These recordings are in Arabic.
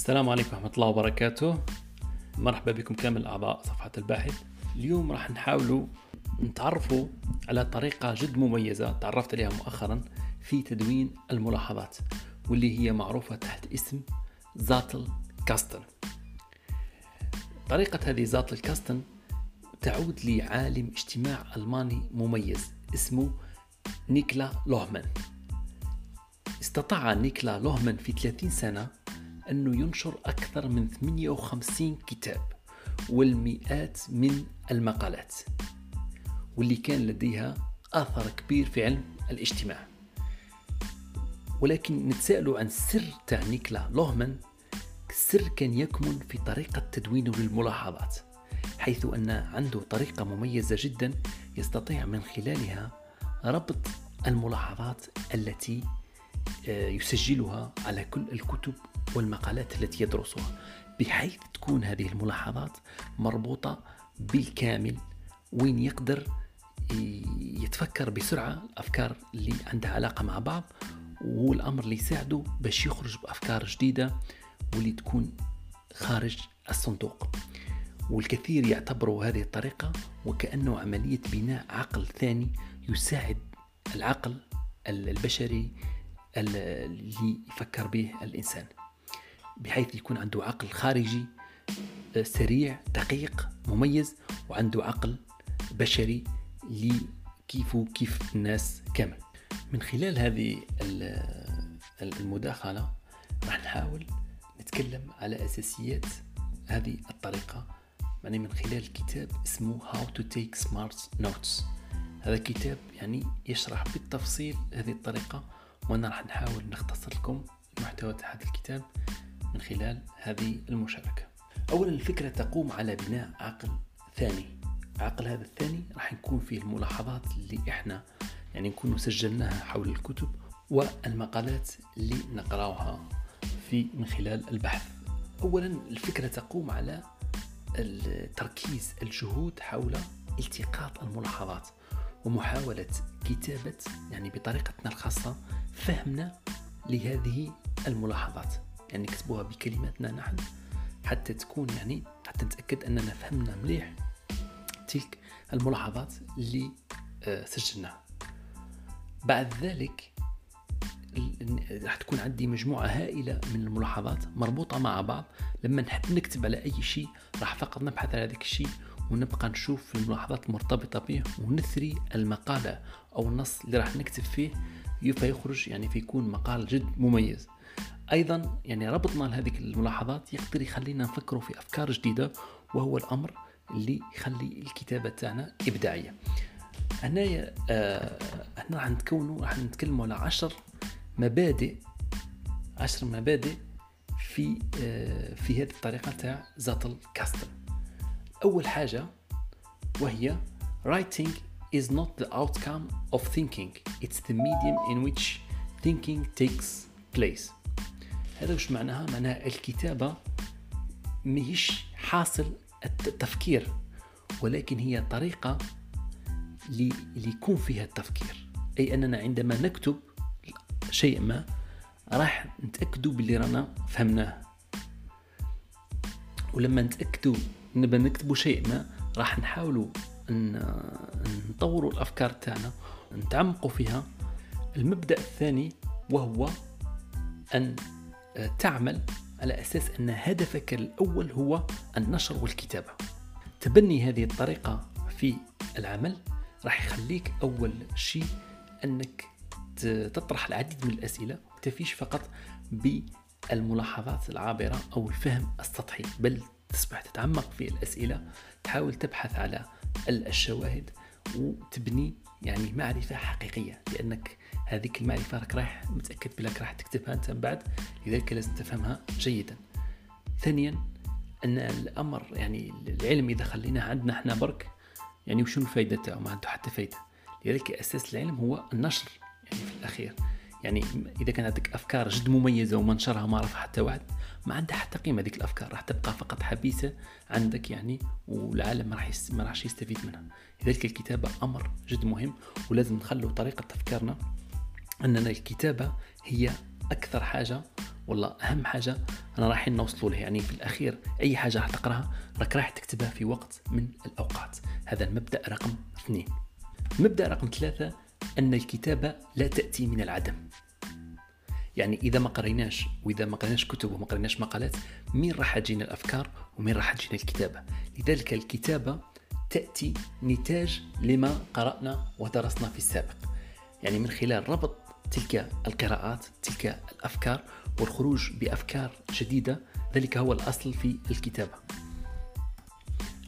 السلام عليكم ورحمة الله وبركاته. مرحبا بكم كامل أعضاء صفحة الباحث. اليوم راح نحاولوا نتعرفوا على طريقة جد مميزة تعرفت عليها مؤخرا في تدوين الملاحظات واللي هي معروفة تحت اسم زاتل كاستن طريقة هذه زاتل كاستن تعود لعالم اجتماع ألماني مميز اسمه نيكلا لوهمان استطاع نيكلا لوهمان في 30 سنة أنه ينشر أكثر من 58 كتاب والمئات من المقالات واللي كان لديها أثر كبير في علم الاجتماع. ولكن نتساءل عن السر تاع نيكلا لوهمان. السر كان يكمن في طريقة تدوينه للملاحظات حيث أن عنده طريقة مميزة جدا يستطيع من خلالها ربط الملاحظات التي آه، يسجلها على كل الكتب والمقالات التي يدرسها بحيث تكون هذه الملاحظات مربوطة بالكامل وين يقدر يتفكر بسرعة الأفكار اللي عندها علاقة مع بعض والأمر اللي يساعده باش يخرج بأفكار جديدة واللي تكون خارج الصندوق. والكثير يعتبروا هذه الطريقة وكأنه عملية بناء عقل ثاني يساعد العقل البشري اللي يفكر به الإنسان. بحيث يكون عنده عقل خارجي آه، سريع دقيق مميز وعنده عقل بشري اللي كيفه كيف الناس كامل. من خلال هذه المداخلة راح نحاول نتكلم على أساسيات هذه الطريقة يعني من خلال كتاب اسمه How to Take Smart Notes. هذا كتاب يعني يشرح بالتفصيل هذه الطريقة وأنا راح نحاول نختصر لكم محتوى هذا الكتاب من خلال هذه المشاركة. أولا الفكرة تقوم على بناء عقل ثاني. عقل هذا الثاني راح يكون فيه الملاحظات اللي إحنا يعني نكون سجلناها حول الكتب والمقالات اللي نقراها في من خلال البحث. اولا الفكرة تقوم على التركيز الجهود حول التقاط الملاحظات ومحاولة كتابة يعني بطريقتنا الخاصة فهمنا لهذه الملاحظات. يعني نكتبوها بكلماتنا نحن حتى تكون يعني حتى نتأكد أننا فهمنا مليح تلك الملاحظات اللي آه، سجلناها. بعد ذلك راح تكون عندي مجموعة هائلة من الملاحظات مربوطة مع بعض. لما نحب نكتب على أي شيء راح فقط نبحث على هذاك الشيء ونبقى نشوف الملاحظات المرتبطة به ونثري المقالة أو النص اللي راح نكتب فيه. فيخرج يعني فيكون مقال جد مميز. أيضا يعني ربطنا لهذه الملاحظات يقدر يخلينا نفكروا في أفكار جديدة وهو الأمر اللي يخلي الكتابة تاعنا إبداعية. هنايا آه هنا راح نتكونوا راح نتكلموا على عشر مبادئ عشر مبادئ في آه في هذه الطريقة تاع زاتل كاستل. أول حاجة وهي writing is not the outcome of thinking. It's the medium in which thinking takes place. هذا وش معناها؟ معناها الكتابة مهيش حاصل التفكير ولكن هي طريقة ليكون فيها التفكير. أي أننا عندما نكتب شيء ما راح نتأكدوا باللي رانا فهمناه. ولما نتأكدوا نبى نكتبوا شيء ما راح نحاولوا نطوروا الأفكار تاعنا نتعمقوا فيها. المبدأ الثاني وهو أن تعمل على أساس أن هدفك الأول هو النشر والكتابة. تبني هذه الطريقة في العمل راح يخليك أول شيء أنك تطرح العديد من الأسئلة تفيش فقط بالملاحظات العابرة أو الفهم السطحي بل تصبح تتعمق في الأسئلة تحاول تبحث على الشواهد وتبني يعني معرفة حقيقية لأنك هذيك المعرفة راك رايح متأكد بلك راح تكتبها أنت من بعد لذلك لازم تفهمها جيدا. ثانيا أن الأمر يعني العلم إذا خليناه عندنا إحنا برك يعني وشو الفايدة تاعو ما عنده حتى فايدة. لذلك أساس العلم هو النشر يعني في الأخير. يعني إذا كان عندك أفكار جد مميزة ومنشرها ما عرف حتى واحد ما عندها حتى قيمة هذيك الأفكار راح تبقى فقط حبيسة عندك يعني والعالم ما راح. ما راحش يستفيد منها. لذلك الكتابة أمر جد مهم ولازم نخلو طريقة تفكيرنا أننا الكتابة هي أكثر حاجة والله أهم حاجة أنا رايحين نوصلوا له يعني في الأخير أي حاجة راح تقراها راك رايح تكتبها في وقت من الأوقات. هذا المبدأ رقم اثنين. المبدا رقم ثلاثة أن الكتابه لا تأتي من العدم. يعني إذا ما قريناش وإذا ما قريناش كتب وما قريناش مقالات مين راح تجينا الأفكار ومين راح تجينا الكتابة. لذلك الكتابة تأتي نتاج لما قرأنا ودرسنا في السابق. يعني من خلال ربط تلك القراءات تلك الأفكار والخروج بأفكار جديدة ذلك هو الأصل في الكتابة.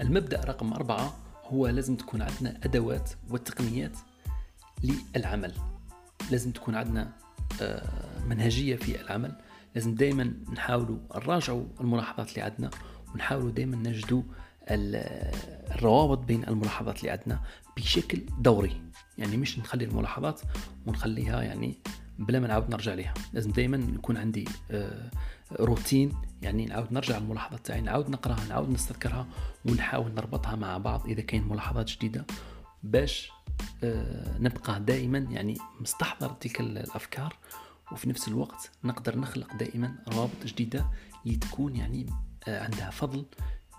المبدأ رقم أربعة هو لازم تكون عندنا أدوات وتقنيات للعمل. لازم تكون عندنا آه، منهجية في العمل. لازم دائما نحاولوا نراجعوا الملاحظات اللي عندنا ونحاولوا دائما نجدوا الروابط بين الملاحظات اللي عندنا بشكل دوري. يعني مش نخلي الملاحظات ونخليها يعني بلا ما نعاود نرجع لها لازم دائما يكون عندي آه، روتين. يعني نعاود نرجع الملاحظات تاعي نعاود نقراها نعاود نستذكرها ونحاول نربطها مع بعض إذا كاين ملاحظات جديدة باش نبقى دائما يعني مستحضر تلك الأفكار وفي نفس الوقت نقدر نخلق دائما روابط جديدة اللي تكون يعني آه، عندها فضل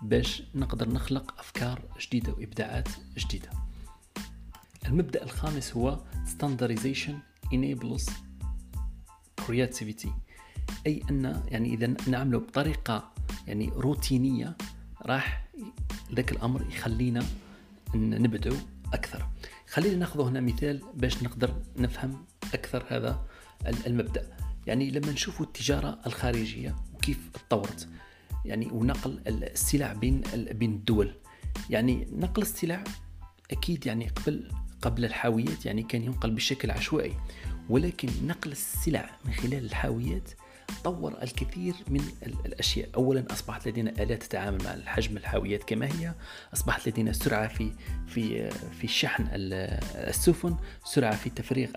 باش نقدر نخلق أفكار جديدة وإبداعات جديدة. المبدأ الخامس هو standardization enables creativity. أي أن يعني إذا نعمله بطريقة يعني روتينية راح ذاك الأمر يخلينا نبدعوا أكثر. خلينا ناخذ هنا مثال باش نقدر نفهم أكثر هذا المبدأ. يعني لما نشوف التجارة الخارجية وكيف تطورت يعني ونقل السلع بين بين الدول. يعني نقل السلع أكيد يعني قبل قبل الحاويات يعني كان ينقل بشكل عشوائي ولكن نقل السلع من خلال الحاويات طور الكثير من الأشياء. اولا أصبحت لدينا آلات تتعامل مع الحجم الحاويات كما هي. أصبحت لدينا سرعة في في في شحن السفن سرعة في تفريغ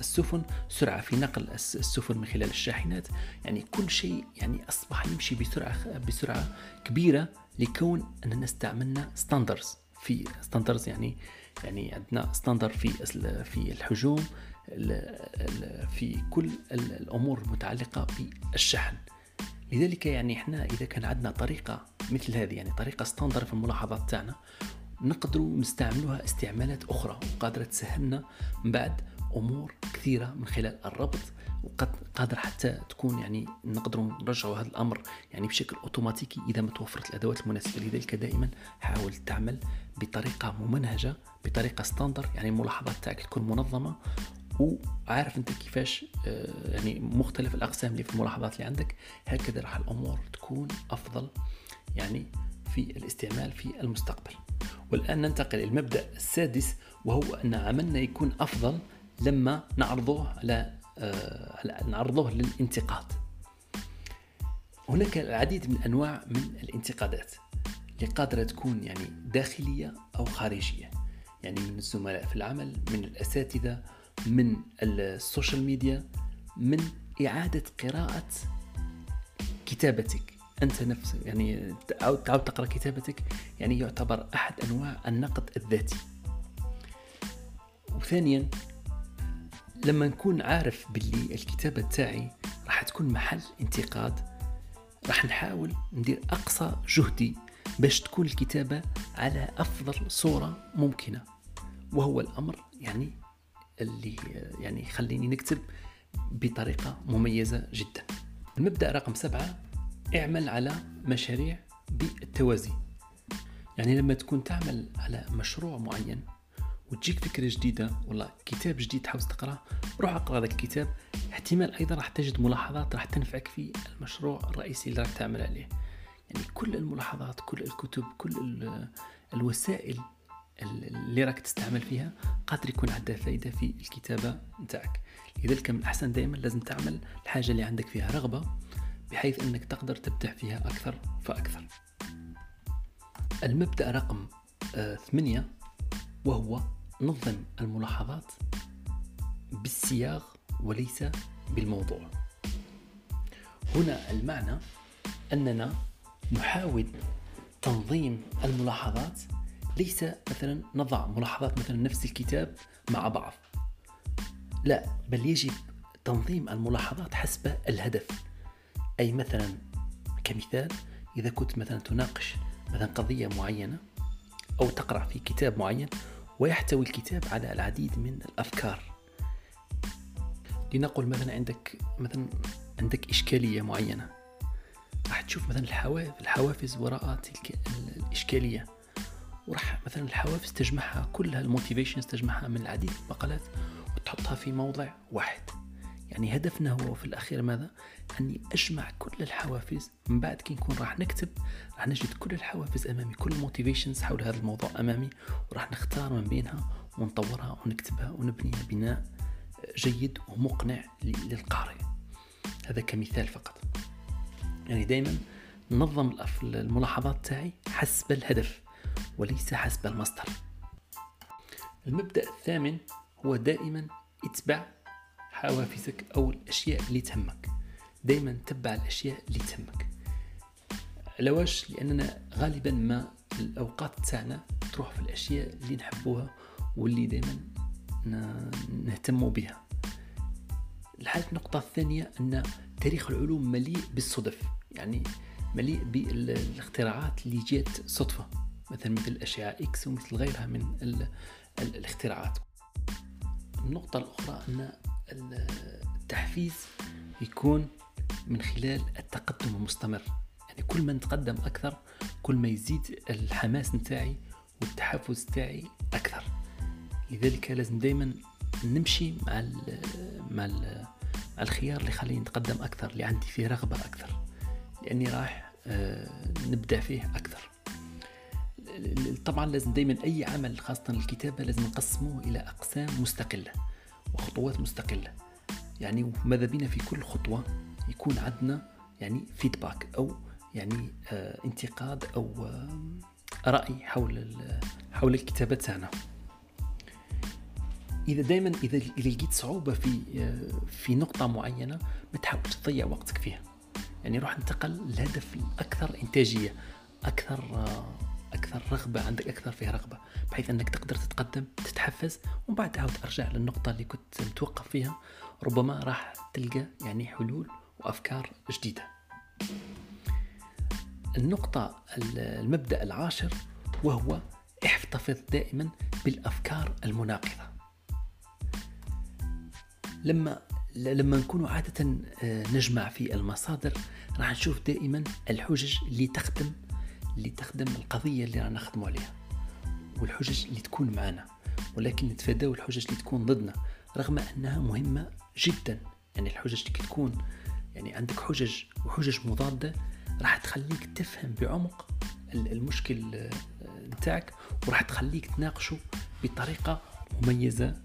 السفن سرعة في نقل السفن من خلال الشاحنات. يعني كل شيء يعني أصبح يمشي بسرعة بسرعة كبيرة لكون أننا استعملنا standards في standards يعني يعني عندنا standard في في الحجوم في كل الأمور المتعلقه بالشحن. لذلك يعني إحنا إذا كان عندنا طريقة مثل هذه يعني طريقة ستاندر في الملاحظات تاعنا نقدروا نستعملوها استعمالات أخرى وقادرة تسهلنا من بعد أمور كثيرة من خلال الربط وقد قادر حتى تكون يعني نقدروا نرجعوا هذا الأمر يعني بشكل أوتوماتيكي إذا ما توفرت الأدوات المناسبة. لذلك دائما حاول تعمل بطريقة ممنهجة بطريقة ستاندر يعني الملاحظات تاعك تكون منظمة وعارف انت كيفاش آه، يعني مختلف الأقسام اللي في الملاحظات اللي عندك هكذا راح الأمور تكون أفضل يعني في الاستعمال في المستقبل. والآن ننتقل إلى المبدأ السادس وهو أن عملنا يكون أفضل لما نعرضوه على آه، نعرضوه للانتقاد. هناك العديد من انواع من الانتقادات اللي قادرة تكون يعني داخلية أو خارجية. يعني من الزملاء في العمل من الأساتذة من السوشيال ميديا من إعادة قراءة كتابتك. أنت نفسك يعني تعود تقرأ كتابتك يعني يعتبر أحد أنواع النقد الذاتي. وثانيا لما نكون عارف باللي الكتابة تاعي راح تكون محل انتقاد راح نحاول ندير أقصى جهدي باش تكون الكتابة على أفضل صورة ممكنة. وهو الأمر يعني اللي يعني يخليني نكتب بطريقة مميزة جدا. المبدأ رقم سبعة اعمل على مشاريع بالتوازي. يعني لما تكون تعمل على مشروع معين وتجيك فكرة جديدة والله كتاب جديد تحاول تقرأه روح اقرأ هذا الكتاب احتمال أيضا راح تجد ملاحظات راح تنفعك في المشروع الرئيسي اللي راح تعمل عليه. يعني كل الملاحظات كل الكتب كل الوسائل اللي راك تستعمل فيها قادر يكون عندها فائدة في الكتابة نتاعك. لذلك من الأحسن دائما لازم تعمل الحاجة اللي عندك فيها رغبة بحيث أنك تقدر تبدع فيها أكثر فأكثر. المبدأ رقم آه ثمانية وهو نظم الملاحظات بالسياق وليس بالموضوع. هنا المعنى أننا نحاول تنظيم الملاحظات ليس مثلا نضع ملاحظات مثلا نفس الكتاب مع بعض. لا بل يجب تنظيم الملاحظات حسب الهدف. أي مثلا كمثال إذا كنت مثلا تناقش مثلا قضية معينة أو تقرأ في كتاب معين ويحتوي الكتاب على العديد من الأفكار. لنقل مثلا عندك مثلا عندك إشكالية معينة. راح تشوف مثلا الحوافز وراء تلك الإشكالية. وراح مثلا الحوافز تجمعها كلها الموتيفيشنز تجمعها من العديد المقالات وتحطها في موضع واحد. يعني هدفنا هو في الأخير ماذا؟ أني أجمع كل الحوافز من بعد كي نكون راح نكتب راح نجد كل الحوافز أمامي كل الموتيفيشنز حول هذا الموضوع أمامي وراح نختار من بينها ونطورها ونكتبها ونبني بناء جيد ومقنع للقارئ. هذا كمثال فقط. يعني دائما ننظم الملاحظات تاعي حسب الهدف. وليس حسب المصدر. المبدأ الثامن هو دائما اتبع حوافزك أو الأشياء اللي تهمك. دائما تبع الأشياء اللي تهمك. علاش لأننا غالبا ما الأوقات تاعنا تروح في الأشياء اللي نحبوها واللي دائما نهتم بها. الحالة النقطة الثانية أن تاريخ العلوم مليء بالصدف يعني مليء بالإختراعات اللي جات صدفة. مثلا مثل الأشعة إكس ومثل غيرها من الاختراعات. النقطة الأخرى أن التحفيز يكون من خلال التقدم المستمر. يعني كل ما نتقدم أكثر كل ما يزيد الحماس نتاعي والتحفز تاعي أكثر. لذلك لازم دايما نمشي مع ال مع ال مع الخيار اللي يخليني نتقدم أكثر اللي عندي فيه رغبة أكثر. لأني راح آه، نبدع فيه أكثر. طبعا لازم دايما أي عمل خاصة الكتابة لازم نقسمه إلى أقسام مستقلة وخطوات مستقلة. يعني ماذا بينا في كل خطوة يكون عندنا يعني فيدباك أو يعني آه انتقاد آه رأي حول حول الكتابة تاعنا. إذا دائما إذا لقيت صعوبة في آه، في نقطة معينة ما تحاولش تضيع وقتك فيها. يعني روح انتقل للهدف الأكثر إنتاجية أكثر آه، أكثر رغبة عندك أكثر فيها رغبة بحيث أنك تقدر تتقدم تتحفز ومن بعد تعاود ارجع للنقطة اللي كنت متوقف فيها. ربما راح تلقى يعني حلول وأفكار جديدة. النقطة المبدأ العاشر وهو احتفظ دائما بالأفكار المناقضة. لما لما نكون عادة آه، نجمع في المصادر راح نشوف دائما الحجج اللي تخدم اللي تخدم القضية اللي رانا نخدموا عليها والحجج اللي تكون معنا ولكن نتفاداو الحجج اللي تكون ضدنا رغم أنها مهمة جدا. يعني الحجج اللي تكون يعني عندك حجج وحجج مضادة راح تخليك تفهم بعمق المشكل آه، نتاعك وراح تخليك تناقشه بطريقة مميزة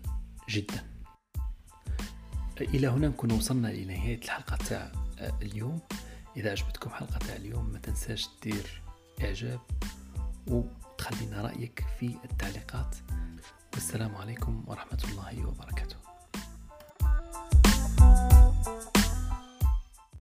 جدا. إلى هنا نكون وصلنا إلى نهاية الحلقة تاع اليوم. إذا عجبتكم حلقة تاع اليوم ما تنساش دير إعجاب وتخلينا رأيك في التعليقات. والسلام عليكم ورحمة الله وبركاته.